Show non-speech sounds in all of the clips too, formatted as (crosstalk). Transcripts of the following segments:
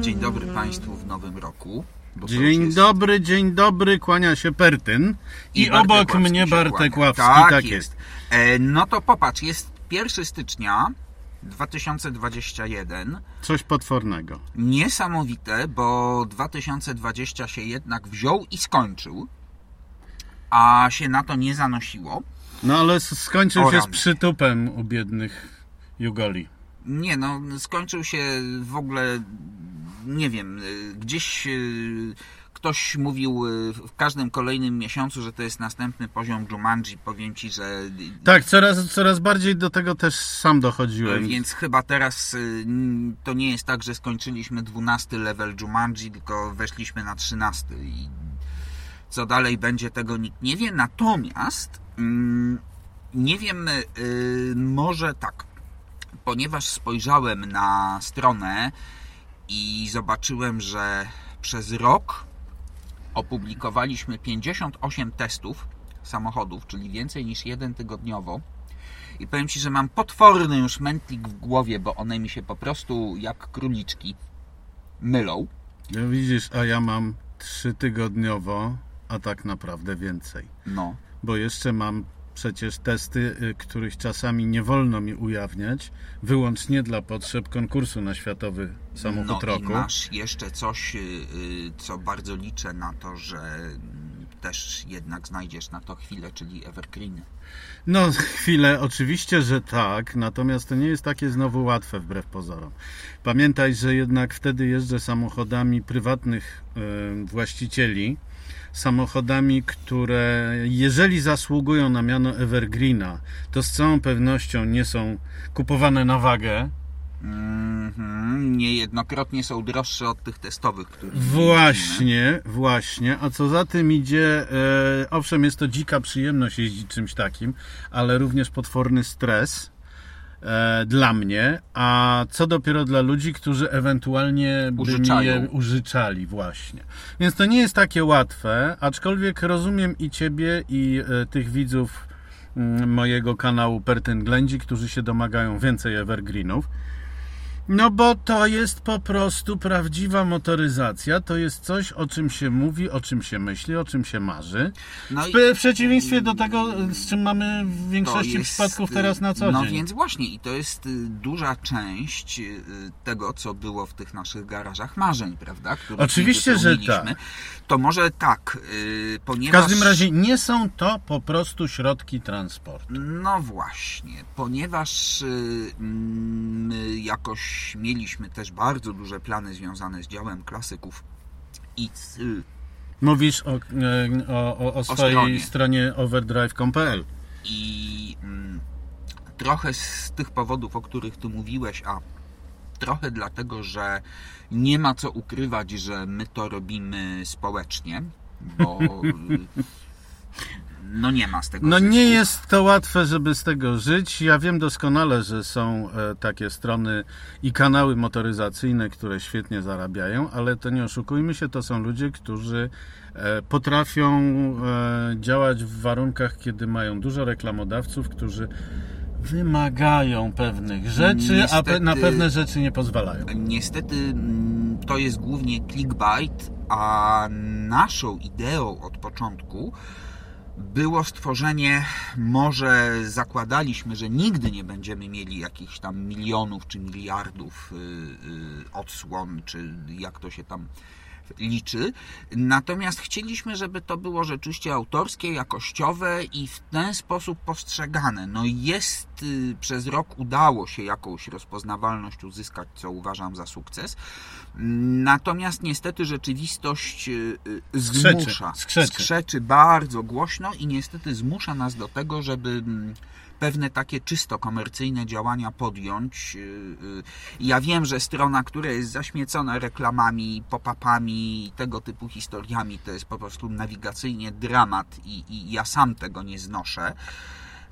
Dzień dobry Państwu w nowym roku. Dzień jest- dobry, dzień dobry, kłania się Pertyn. I, Bartek obok mnie Bartek. Ławski, Tak, tak, jest. jest. E, no to popatrz, jest 1 stycznia 2021. Coś potwornego. Niesamowite, bo 2020 się jednak wziął i skończył, a się na to nie zanosiło. No ale skończył się z przytupem u biednych Jugoli. Nie, no skończył się w ogóle, nie wiem, y, gdzieś y, ktoś mówił y, w każdym kolejnym miesiącu, że to jest następny poziom Jumanji. Powiem Ci, że Tak, coraz, coraz bardziej do tego też sam dochodziłem. Więc chyba teraz to nie jest tak, że skończyliśmy 12 level Jumanji, tylko weszliśmy na 13 i co dalej będzie, tego nikt nie wie. Natomiast nie wiem, y, może tak, ponieważ spojrzałem na stronę i zobaczyłem, że przez rok opublikowaliśmy 58 testów samochodów, czyli więcej niż jeden tygodniowo. I powiem Ci, że mam potworny już mętlik w głowie, bo one mi się po prostu jak króliczki mylą. No widzisz, a ja mam trzytygodniowo, a tak naprawdę więcej. No. Bo jeszcze mam przecież testy, y, których czasami nie wolno mi ujawniać, wyłącznie dla potrzeb konkursu na Światowy Samochód no i Roku. masz jeszcze coś, y, y, co bardzo liczę na to, że też jednak znajdziesz na to chwilę, czyli Evergreen. No, (laughs) chwilę, oczywiście, że tak, natomiast to nie jest takie znowu łatwe wbrew pozorom. Pamiętaj, że jednak wtedy jeżdżę samochodami prywatnych właścicieli, samochodami, które jeżeli zasługują na miano Evergreena, to z całą pewnością nie są kupowane na wagę. Mhm, Niejednokrotnie są droższe od tych testowych, które. Właśnie, właśnie. A co za tym idzie, e, owszem, jest to dzika przyjemność jeździć czymś takim, ale również potworny stres dla mnie, a co dopiero dla ludzi, którzy ewentualnie by mi Użyczają. je użyczali właśnie. Więc to nie jest takie łatwe, aczkolwiek rozumiem i ciebie i e, tych widzów mm, mojego kanału Pertyn Ględzi, którzy się domagają więcej evergreenów. No bo to jest po prostu prawdziwa motoryzacja. To jest coś, o czym się mówi, o czym się myśli, o czym się marzy. No W, w przeciwieństwie do tego, z czym mamy w większości jest, przypadków teraz na co No dzień. więc właśnie, i to jest y, duża część y, tego, co było w tych naszych garażach marzeń, prawda? Których Oczywiście, że tak. To może tak, y, W ponieważ... każdym razie nie są to po prostu środki transportu. No właśnie, ponieważ y, my jakoś mieliśmy też bardzo duże plany związane z działem klasyków i z, Mówisz o, e, o, o, o swojej stronie. stronie overdrive.pl. i mm, trochę z tych powodów, o których tu mówiłeś, a trochę dlatego, że nie ma co ukrywać, że my to robimy społecznie, bo (laughs) no nie ma z tego No nie jest to łatwe, żeby z tego żyć. Ja wiem doskonale, że są e, takie strony i kanały motoryzacyjne, które świetnie zarabiają, ale to nie oszukujmy się, to są ludzie, którzy e, potrafią e, działać w warunkach, kiedy mają dużo reklamodawców, którzy wymagają pewnych rzeczy, a pe- na Niestety- pewne rzeczy nie pozwalają. Niestety mm, to jest głównie clickbait, a naszą ideą od początku było stworzenie, może zakładaliśmy, że nigdy nie będziemy mieli jakichś tam milionów czy miliardów y, y, odsłon, czy jak to się tam liczy. Natomiast chcieliśmy, żeby to było rzeczywiście autorskie, jakościowe i w ten sposób postrzegane. No jest, y, przez rok udało się jakąś rozpoznawalność uzyskać, co uważam za sukces. Natomiast niestety rzeczywistość y, y, Skrzeczy, zmusza, skrzeczy. skrzeczy bardzo głośno i niestety zmusza nas do tego, żeby mm, pewne takie czysto komercyjne działania podjąć. Yy, yy. Ja wiem, że strona, która jest zaśmiecona reklamami, pop-upami i tego typu historiami, to jest po prostu nawigacyjnie dramat i, i ja sam tego nie znoszę.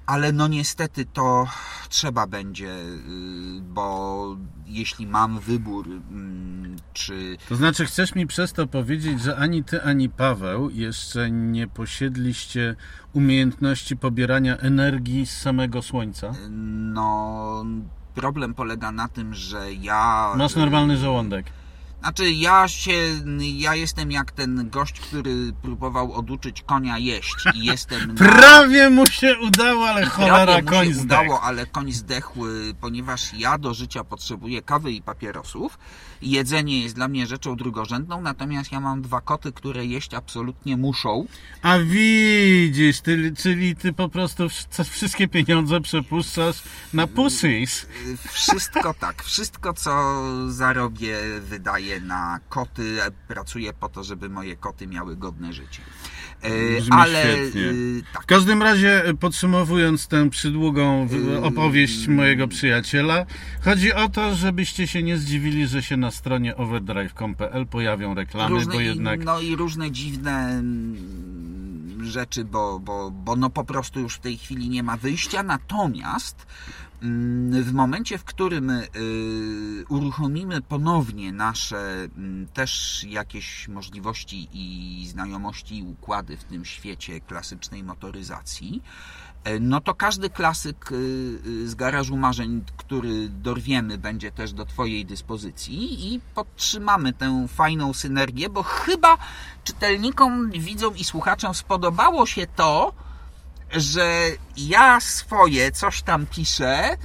Ale no niestety to trzeba będzie, y, bo jeśli mam wybór, mm, czy. To znaczy, chcesz mi przez to powiedzieć, że ani ty, ani Paweł jeszcze nie posiedliście umiejętności pobierania energii z samego słońca? No, problem polega na tym, że ja. Masz normalny żołądek. Znaczy, ja się, ja jestem jak ten gość, który próbował oduczyć konia jeść i (laughs) jestem na... Prawie mu się udało, ale cholera, koń zdechł. udało, ale koń zdechł, ponieważ ja do życia potrzebuję kawy i papierosów. Jedzenie jest dla mnie rzeczą drugorzędną, natomiast ja mam dwa koty, które jeść absolutnie muszą. A widzisz, ty, czyli ty po prostu wsz- wszystkie pieniądze przepuszczasz na pussies. Wszystko tak, wszystko co zarobię wydaję na koty, pracuję po to, żeby moje koty miały godne życie. E, Brzmi Ale świetnie. y, W tak, każdym razie, e, podsumowując tę przydługą w- Yy. opowieść mojego przyjaciela, chodzi o to, żebyście się nie zdziwili, że się na stronie overdrive.com.pl pojawią reklamy, różne, bo jednak no i różne dziwne mm, rzeczy, bo, bo, bo no po prostu już w tej chwili nie ma wyjścia. Natomiast mm, w momencie, w którym y, uruchomimy ponownie nasze mm, też jakieś możliwości i znajomości i układy w tym świecie klasycznej motoryzacji, e, no to każdy klasyk y, y, z garażu marzeń, który dorwiemy, będzie też do Twojej dyspozycji i podtrzymamy tę fajną synergię, bo chyba czytelnikom, widzom i słuchaczom spodobało się to, że ja swoje coś tam piszę,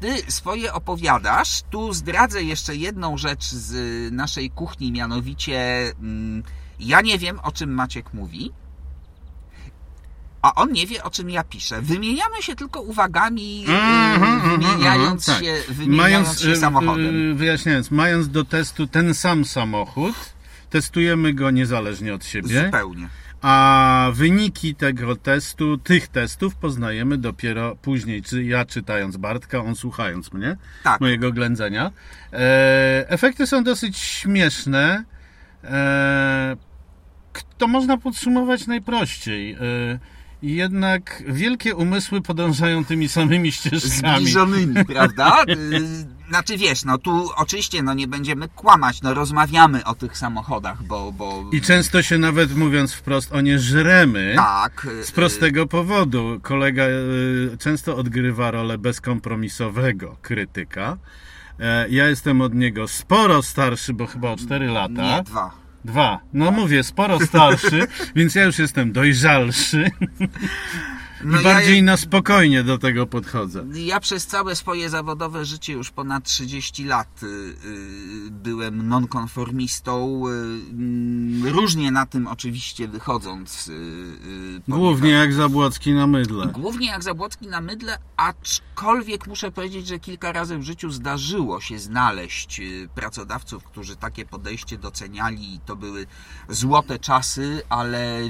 ty swoje opowiadasz. Tu zdradzę jeszcze jedną rzecz z naszej kuchni, mianowicie mm, ja nie wiem, o czym Maciek mówi. A on nie wie, o czym ja piszę. Wymieniamy się tylko uwagami, wymieniając się, tak. wymieniając się samochodem. Wyjaśniając, mając do testu ten sam samochód, testujemy go niezależnie od siebie, Zupełnie. A wyniki tego testu, tych testów poznajemy dopiero później, czy ja czytając Bartka, on słuchając mnie, Tak. mojego ględzenia. E, efekty są dosyć śmieszne. E, to można podsumować najprościej. E, jednak wielkie umysły podążają tymi samymi ścieżkami. zbliżonymi, prawda? (laughs) Y, Znaczy wiesz, no tu oczywiście no nie będziemy kłamać, no rozmawiamy o tych samochodach, bo... bo I często się nawet mówiąc wprost o nie żremy. tak, y, Z prostego powodu. Kolega y, często odgrywa rolę bezkompromisowego krytyka. E, Ja jestem od niego sporo starszy, bo chyba o 4 lata. Nie, dwa. Dwa. No mówię, sporo starszy, (laughs) więc ja już jestem dojrzalszy No i ja- bardziej na spokojnie do tego podchodzę. Ja przez całe swoje zawodowe życie, już ponad 30 lat, y, y, byłem nonkonformistą. y, Różnie na tym oczywiście wychodząc. Głównie jak Zabłocki na mydle. Głównie jak Zabłocki na mydle, aczkolwiek muszę powiedzieć, że kilka razy w życiu zdarzyło się znaleźć pracodawców, którzy takie podejście doceniali i to były złote czasy, ale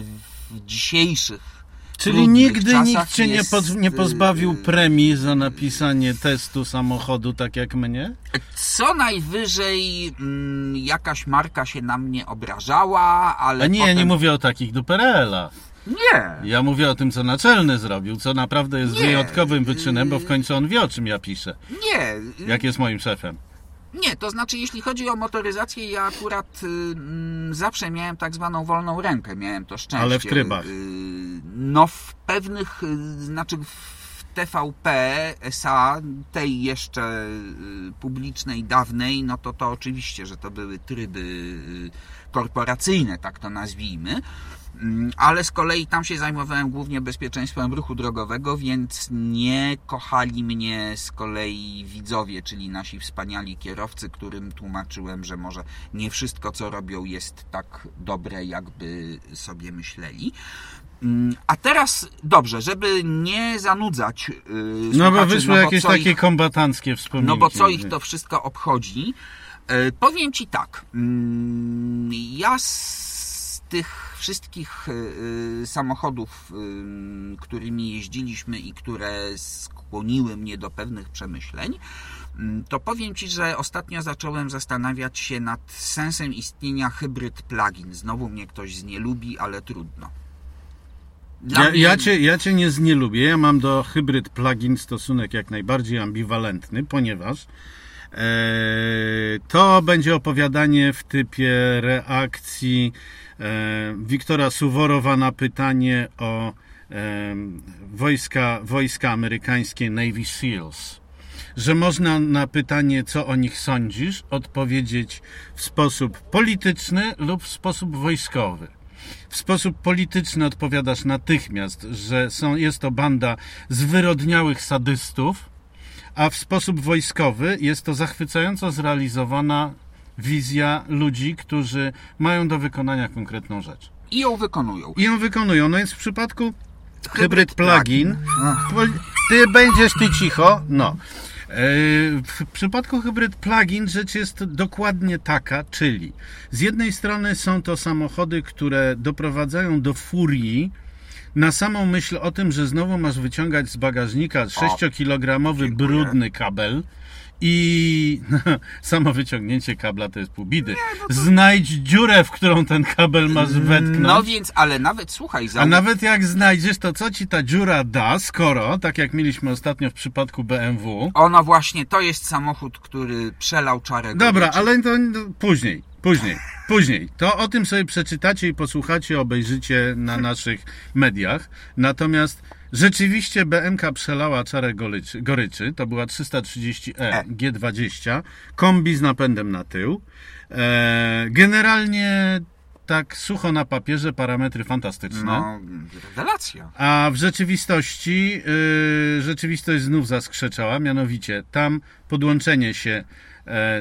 w dzisiejszych Czyli nigdy nikt cię nie, jest, poz, nie y, pozbawił y, premii za napisanie testu samochodu, tak jak mnie? Co najwyżej mm, jakaś marka się na mnie obrażała, ale A nie, ja potem... nie mówię o takich duperelach. Nie. Ja mówię o tym, co naczelny zrobił, co naprawdę jest Nie. wyjątkowym wyczynem, bo w końcu on wie, o czym ja piszę. Nie. Jak jest moim szefem. Nie, to znaczy jeśli chodzi o motoryzację, ja akurat y, mm, zawsze miałem tak zwaną wolną rękę, miałem to szczęście. Ale w trybach. Y, no w pewnych, y, znaczy w TVP SA, tej jeszcze y, publicznej, dawnej, no to to oczywiście, że to były tryby y, korporacyjne, tak to nazwijmy. Mm, Ale z kolei tam się zajmowałem głównie bezpieczeństwem ruchu drogowego, więc nie kochali mnie z kolei widzowie, czyli nasi wspaniali kierowcy, którym tłumaczyłem, że może nie wszystko co robią jest tak dobre, jakby sobie myśleli. Mm, A teraz dobrze, żeby nie zanudzać yy, No bo słuchaczy, wyszły bo jakieś co takie ich- kombatanckie wspomnienia. no bo co ich to wszystko obchodzi? E, Powiem Ci tak. mm, Ja z tych wszystkich e, samochodów, e, którymi jeździliśmy i które skłoniły mnie do pewnych przemyśleń, mm, to powiem Ci, że ostatnio zacząłem zastanawiać się nad sensem istnienia hybryd plug-in. Znowu mnie ktoś z nie lubi, ale trudno. Ja, mnie- ja, cię, ja cię nie, nie lubię. Ja mam do hybryd plugin stosunek jak najbardziej ambiwalentny, ponieważ to będzie opowiadanie w typie reakcji e, Wiktora Suworowa na pytanie o e, wojska, wojska amerykańskie Navy SEALs. Że można na pytanie, co o nich sądzisz, odpowiedzieć w sposób polityczny lub w sposób wojskowy w sposób polityczny odpowiadasz natychmiast, że są, jest to banda zwyrodniałych sadystów, a w sposób wojskowy jest to zachwycająco zrealizowana wizja ludzi, którzy mają do wykonania konkretną rzecz. I ją wykonują. I ją wykonują. No więc w przypadku Hybrid plugin. Plugin, ty będziesz ty cicho, no. E, W przypadku Hybrid Plugin rzecz jest dokładnie taka, czyli z jednej strony są to samochody, które doprowadzają do furii na samą myśl o tym, że znowu masz wyciągać z bagażnika 6-kilogramowy dziękuję. brudny kabel i (laughs) samo wyciągnięcie kabla to jest pół bidy. no Znajdź dziurę, w którą ten kabel masz wetknąć. No więc, ale nawet słuchaj, za... A nawet jak znajdziesz, to co ci ta dziura da, skoro, tak jak mieliśmy ostatnio w przypadku BMW. Ono właśnie, to jest samochód, który przelał czarę Dobra, ale to później, później, później. To o tym sobie przeczytacie i posłuchacie, obejrzycie na naszych mediach. Natomiast rzeczywiście BMK przelała czarę goryczy, goryczy. To była 330e E. G20, kombi z napędem na tył. E, generalnie tak sucho na papierze, parametry fantastyczne. No, rewelacja. A w rzeczywistości yy, rzeczywistość znów zaskrzeczała, mianowicie tam podłączenie się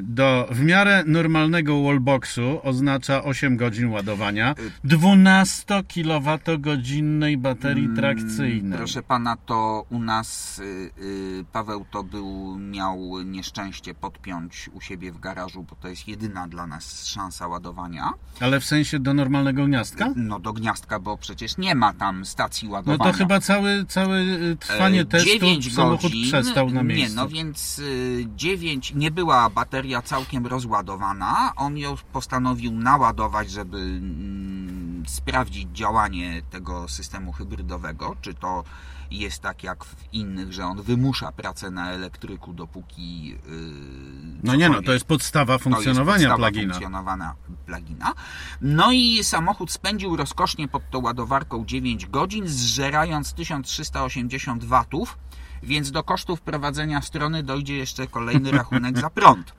do w miarę normalnego wallboxu oznacza 8 godzin ładowania 12 kWh baterii trakcyjnej. Proszę pana, to u nas y, y, Paweł to był, miał nieszczęście podpiąć u siebie w garażu, bo to jest jedyna dla nas szansa ładowania. Ale w sensie do normalnego gniazdka? No do gniazdka, bo przecież nie ma tam stacji No ładowania. to chyba całe, całe y, trwanie E, testu 9 samochód godzin, przestał na miejscu. Nie, no więc y, 9, nie była bateria całkiem rozładowana. On ją postanowił naładować, żeby mm, sprawdzić działanie tego systemu hybrydowego, czy to jest tak jak w innych, że on wymusza pracę na elektryku, dopóki. Yy, No nie no, to jest podstawa to funkcjonowania jest podstawa funkcjonowania plugina. No i samochód spędził rozkosznie pod tą ładowarką 9 godzin, zżerając 1380 watów, więc do kosztów prowadzenia strony dojdzie jeszcze kolejny rachunek za prąd.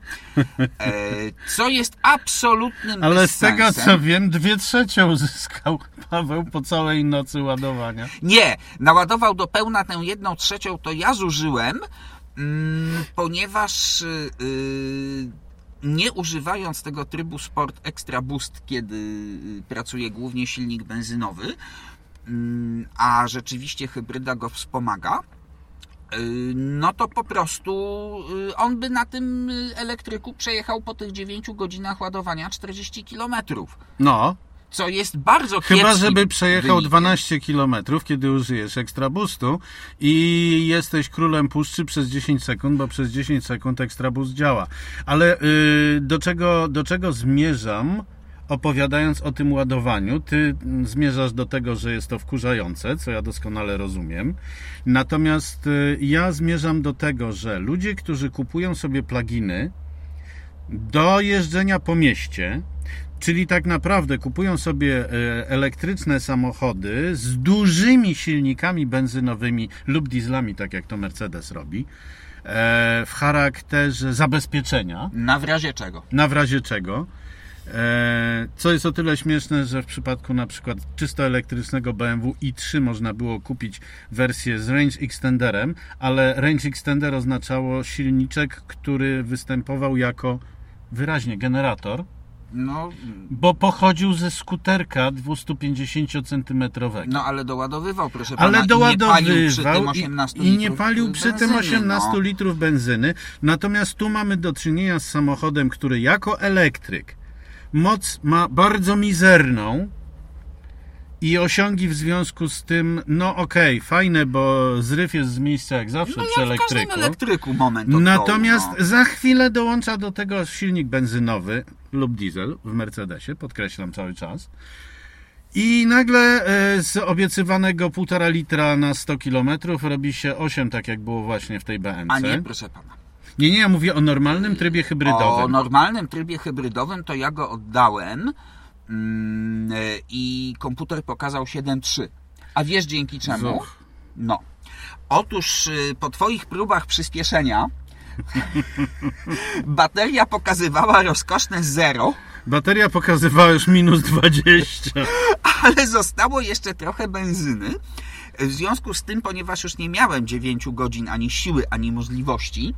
E, co jest absolutnym Ale z tego co wiem, dwie trzecie uzyskał Paweł po całej nocy ładowania. Nie, naładował do pełna tę jedną trzecią, to ja zużyłem, mm, ponieważ y, y, nie używając tego trybu Sport Extra Boost, kiedy y, pracuje głównie silnik benzynowy, mm, a rzeczywiście hybryda go wspomaga, no to po prostu y, on by na tym y, elektryku przejechał po tych 9 godzinach ładowania 40 km. No, Co jest bardzo Chyba, żeby przejechał wynikiem. 12 km, kiedy użyjesz ekstra boostu i jesteś królem puszczy przez 10 sekund, bo przez 10 sekund ekstra boost działa. Ale y, do, czego, do czego zmierzam, opowiadając o tym ładowaniu? Ty zmierzasz do tego, że jest to wkurzające, co ja doskonale rozumiem. Natomiast y, ja zmierzam do tego, że ludzie, którzy kupują sobie pluginy do jeżdżenia po mieście, Czyli tak naprawdę kupują sobie e, elektryczne samochody z dużymi silnikami benzynowymi lub dieslami, tak jak to Mercedes robi, e, w charakterze zabezpieczenia, Na w razie czego? na w razie czego. E, Co jest o tyle śmieszne, że w przypadku na przykład czysto elektrycznego BMW i3 można było kupić wersję z range extenderem, ale range extender oznaczało silniczek, który występował jako wyraźnie generator, No, bo pochodził ze skuterka 250 cm. no ale doładowywał, proszę pana. Ale i nie palił przy tym doładowywał 18 i, i nie litrów palił przy tym benzyny, 18 no. litrów benzyny. Natomiast tu mamy do czynienia z samochodem, który jako elektryk moc ma bardzo mizerną i osiągi w związku z tym, no okej, fajne, bo zryw jest z miejsca jak zawsze No przy jak w elektryku. elektryku moment od Natomiast dołu, no. za chwilę dołącza do tego silnik benzynowy lub diesel w Mercedesie, podkreślam cały czas. I nagle e, z obiecywanego 1,5 litra na 100 km robi się 8, tak jak było właśnie w tej BMC. A nie, proszę pana. Nie, nie, ja mówię o normalnym trybie O hybrydowym. normalnym trybie hybrydowym to ja go oddałem mm, i komputer pokazał 7.3. A wiesz dzięki czemu? No. Otóż y, po Twoich próbach przyspieszenia (laughs) bateria pokazywała rozkoszne zero, Bateria pokazywała już minus 20. (laughs) ale zostało jeszcze trochę benzyny. W związku z tym, ponieważ już nie miałem 9 godzin ani siły, ani możliwości,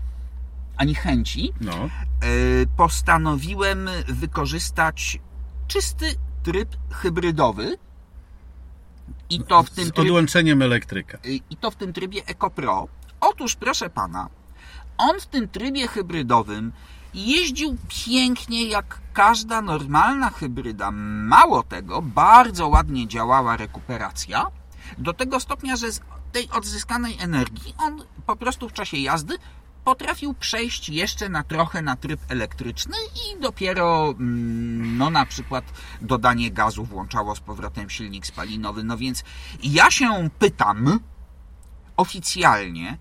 ani chęci, No. y, postanowiłem wykorzystać czysty tryb hybrydowy i to w tym Z odłączeniem elektryka. y, i to w tym trybie Eco Pro. Otóż proszę pana, on w tym trybie hybrydowym jeździł pięknie jak każda normalna hybryda. Mało tego, bardzo ładnie działała rekuperacja. Do tego stopnia, że z tej odzyskanej energii on po prostu w czasie jazdy potrafił przejść jeszcze na trochę na tryb elektryczny i dopiero mm, no na przykład dodanie gazu włączało z powrotem silnik spalinowy. No więc ja się pytam oficjalnie,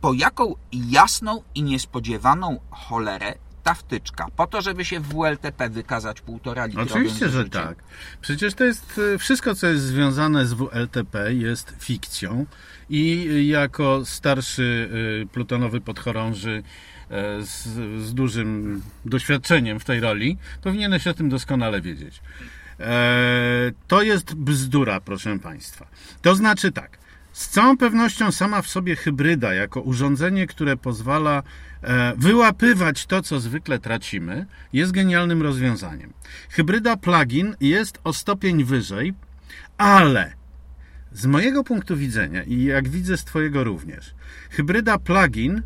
po jaką jasną i niespodziewaną cholerę ta wtyczka? Po to, żeby się w WLTP wykazać półtora litrowym Oczywiście, że tak. Przecież to jest e, wszystko, co jest związane z WLTP jest fikcją i jako starszy e, plutonowy podchorąży e, z, z dużym doświadczeniem w tej roli, powinieneś o tym doskonale wiedzieć. To jest bzdura, proszę Państwa. To znaczy tak. Z całą pewnością sama w sobie hybryda, jako urządzenie, które pozwala wyłapywać to, co zwykle tracimy, jest genialnym rozwiązaniem. Hybryda plug-in jest o stopień wyżej, ale z mojego punktu widzenia i jak widzę z Twojego również, hybryda plug-in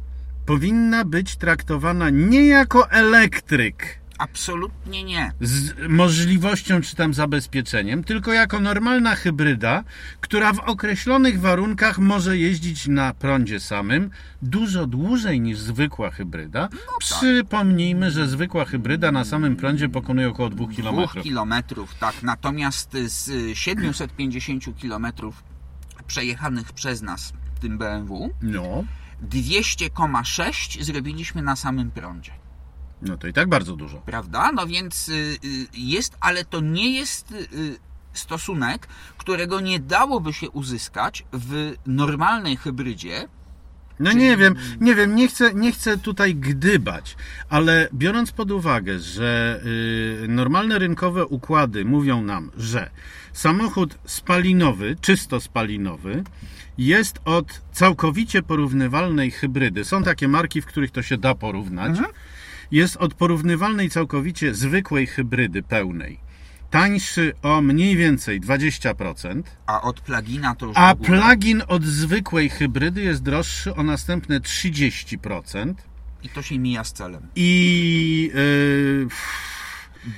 powinna być traktowana nie jako elektryk, Absolutnie nie. z możliwością czy tam zabezpieczeniem, tylko jako normalna hybryda, która w określonych warunkach może jeździć na prądzie samym dużo dłużej niż zwykła hybryda. Przypomnijmy, że zwykła hybryda na samym prądzie pokonuje około 2 km. Dwóch kilometrów, tak. Natomiast z 750 kilometrów przejechanych przez nas tym BMW, No, 200,6 zrobiliśmy na samym prądzie. No to i tak bardzo dużo. Prawda? No więc y, y, jest, ale to nie jest y, stosunek, którego nie dałoby się uzyskać w normalnej hybrydzie. No nie wiem, nie wiem, nie chcę, nie chcę tutaj gdybać, ale biorąc pod uwagę, że normalne rynkowe układy mówią nam, że samochód spalinowy, czysto spalinowy, jest od całkowicie porównywalnej hybrydy. Są takie marki, w których to się da porównać. Jest od porównywalnej całkowicie zwykłej hybrydy pełnej. Tańszy o mniej więcej 20%. A od plugina to już A plugin od zwykłej hybrydy jest droższy o następne 30%. I to się mija z celem. I yy,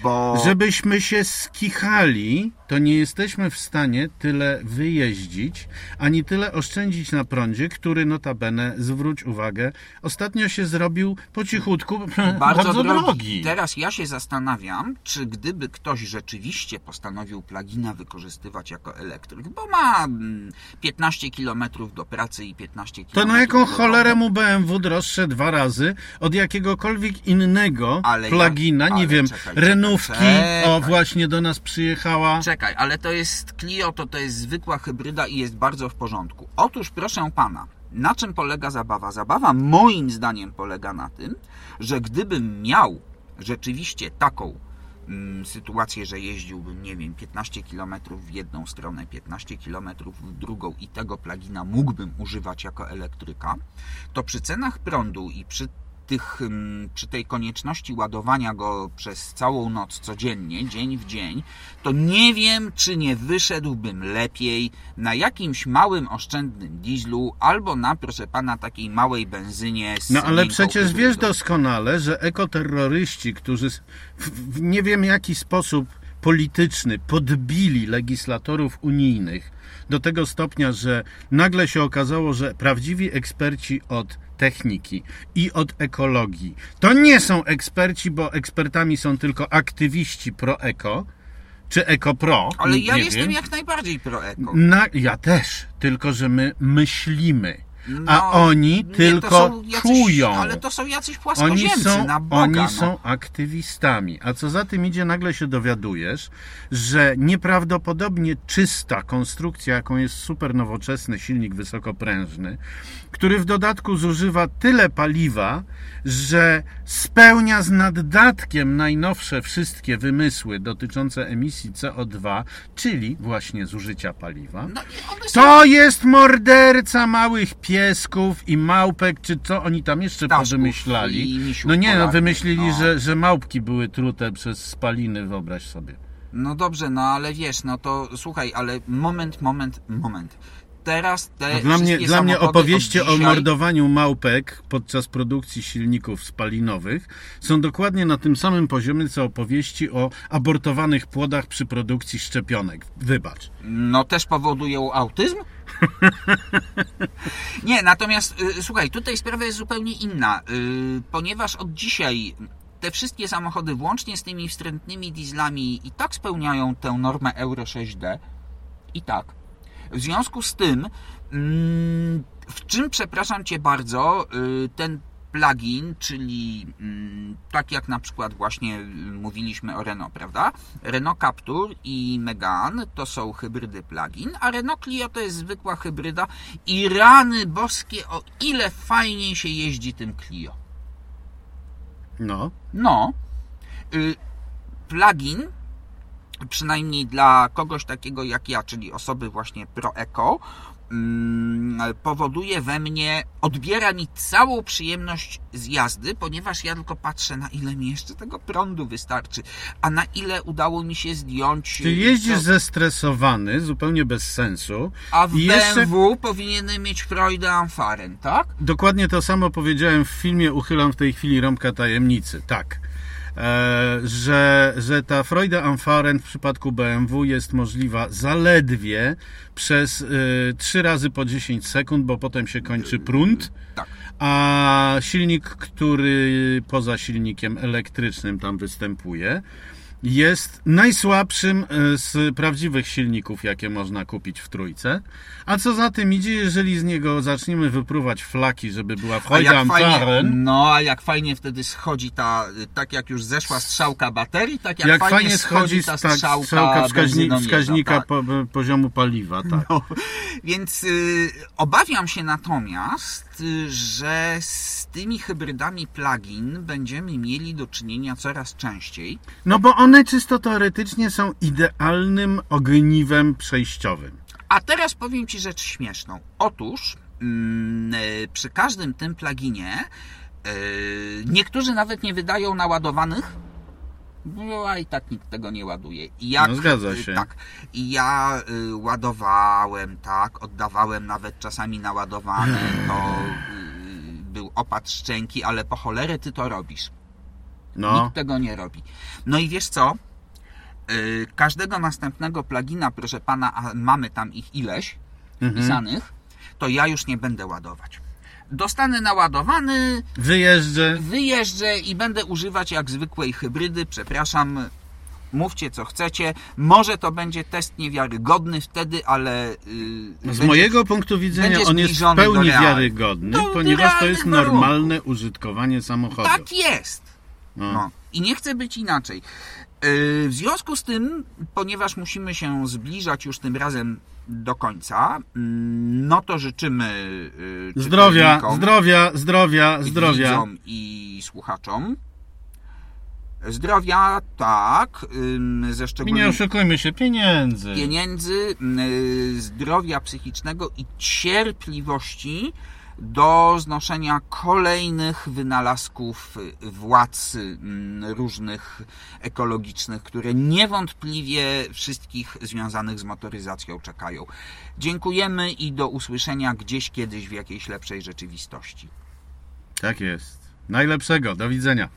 Bo żebyśmy się skichali, to nie jesteśmy w stanie tyle wyjeździć, ani tyle oszczędzić na prądzie, który notabene, zwróć uwagę, ostatnio się zrobił po cichutku (laughs) bardzo, drogi. Teraz ja się zastanawiam, czy gdyby ktoś rzeczywiście postanowił plugina wykorzystywać jako elektryk, bo ma mm, 15 km do pracy i 15 km To na jaką cholerę mu BMW droższe dwa razy od jakiegokolwiek innego Ale ja- plugina, nie ale wiem, czekaj, renówki, czekaj. o właśnie do nas przyjechała. Czekaj, ale to jest Clio, to to jest zwykła hybryda i jest bardzo w porządku. Otóż, proszę pana, na czym polega zabawa? Zabawa moim zdaniem polega na tym, że gdybym miał rzeczywiście taką mm, sytuację, że jeździłbym, nie wiem, 15 km w jedną stronę, 15 km w drugą i tego plugina mógłbym używać jako elektryka, to przy cenach prądu i przy tych, mm, przy tej konieczności ładowania go przez całą noc codziennie, dzień w dzień, to nie wiem, czy nie wyszedłbym lepiej na jakimś małym, oszczędnym dieslu albo na, proszę pana, takiej małej benzynie z No ale przecież wiesz hybrydą. doskonale, że ekoterroryści, którzy w nie wiem jaki sposób polityczny podbili legislatorów unijnych do tego stopnia, że nagle się okazało, że prawdziwi eksperci od techniki i od ekologii to nie są eksperci, bo ekspertami są tylko aktywiści pro-eko, czy Eko Pro. Ale ja jestem wiem. jak najbardziej pro-eko. Na, ja też, tylko że my myślimy, a No, oni tylko jacyś, czują. Ale to są jacyś Oni płaskoziemcy, są, na Boga. oni no. są aktywistami. A co za tym idzie, nagle się dowiadujesz, że nieprawdopodobnie czysta konstrukcja, jaką jest super nowoczesny silnik wysokoprężny, który w dodatku zużywa tyle paliwa, że spełnia z naddatkiem najnowsze wszystkie wymysły dotyczące emisji CO2, czyli właśnie zużycia paliwa. No, To jest morderca małych piesków i małpek, czy co oni tam jeszcze Ptaszków powymyślali. No nie, no wymyślili, no. Że, że małpki były trute przez spaliny, wyobraź sobie. No dobrze, no ale wiesz, no to słuchaj, ale moment, moment, moment. Teraz te Dla mnie, dla mnie opowieści od o dzisiaj, mordowaniu małpek podczas produkcji silników spalinowych są dokładnie na tym samym poziomie, co opowieści o abortowanych płodach przy produkcji szczepionek. Wybacz. No też powodują autyzm? (laughs) Nie, natomiast y, słuchaj, tutaj sprawa jest zupełnie inna, y, ponieważ od dzisiaj te wszystkie samochody, włącznie z tymi wstrętnymi dieslami, i tak spełniają tę normę Euro 6D. I tak. W związku z tym, mm, w czym, przepraszam Cię bardzo, y, ten plugin, czyli mm, tak jak na przykład właśnie y, mówiliśmy o Renault, prawda? Renault Captur i Megane to są hybrydy plugin, a Renault Clio to jest zwykła hybryda i rany boskie, o ile fajnie się jeździ tym Clio. No. No, y, plugin, przynajmniej dla kogoś takiego jak ja, czyli osoby właśnie pro-eco, mm, powoduje we mnie, odbiera mi całą przyjemność z jazdy, ponieważ ja tylko patrzę, na ile mi jeszcze tego prądu wystarczy, a na ile udało mi się zdjąć. Ty jeździsz to- zestresowany, zupełnie bez sensu. A w i jeszcze- BMW powinienem mieć Freude am Fahren, tak? Dokładnie to samo powiedziałem w filmie Uchylam w tej chwili rąbka tajemnicy. Tak. E, że, że ta Freude am Fahren w przypadku BMW jest możliwa zaledwie przez y, 3 razy po 10 sekund, bo potem się kończy prąd. Tak. A silnik, który poza silnikiem elektrycznym tam występuje, jest najsłabszym e, z prawdziwych silników, jakie można kupić w trójce. A co za tym idzie, jeżeli z niego zaczniemy wypruwać flaki, żeby była fajnie, Fahren, no, a jak fajnie wtedy schodzi ta, tak jak już zeszła strzałka baterii, tak jak, jak fajnie, fajnie schodzi schodzi ta tak, strzałka, strzałka wskaźni, benzynomierza, wskaźnika tak. po, poziomu paliwa. Tak. No, więc y, obawiam się natomiast, y, że z tymi hybrydami plug-in będziemy mieli do czynienia coraz częściej. No bo one czysto teoretycznie są idealnym ogniwem przejściowym. A teraz powiem Ci rzecz śmieszną. Otóż mm, y, przy każdym tym pluginie y, niektórzy nawet nie wydają naładowanych. No, a i tak nikt tego nie ładuje. I jak, No, zgadza y, się. Tak. I ja y, ładowałem, tak, oddawałem nawet czasami naładowany, to y, był opad szczęki, ale po cholerę ty to robisz. No, Nikt tego nie robi. No i wiesz co? Yy, każdego następnego plugina, proszę pana, a mamy tam ich ileś Mhm. wpisanych, to ja już nie będę ładować. Dostanę naładowany, wyjeżdżę. wyjeżdżę i będę używać jak zwykłej hybrydy. Przepraszam, mówcie co chcecie. Może to będzie test niewiarygodny wtedy, ale. Yy, Z będzie- mojego punktu widzenia on jest w pełni wiarygodny, Do ponieważ to jest normalne użytkowanie samochodu. Tak jest. No. No. I nie chce być inaczej. Yy, W związku z tym, ponieważ musimy się zbliżać już tym razem do końca, mm, no to życzymy yy, Zdrowia, zdrowia, zdrowia, zdrowia. widzom i słuchaczom. Zdrowia, tak, ze I nie szczególnymi oszukujmy się, pieniędzy. pieniędzy, yy, zdrowia psychicznego i cierpliwości do znoszenia kolejnych wynalazków władz mm, różnych ekologicznych, które niewątpliwie wszystkich związanych z motoryzacją czekają. Dziękujemy i do usłyszenia gdzieś kiedyś w jakiejś lepszej rzeczywistości. Tak jest. Najlepszego. Do widzenia.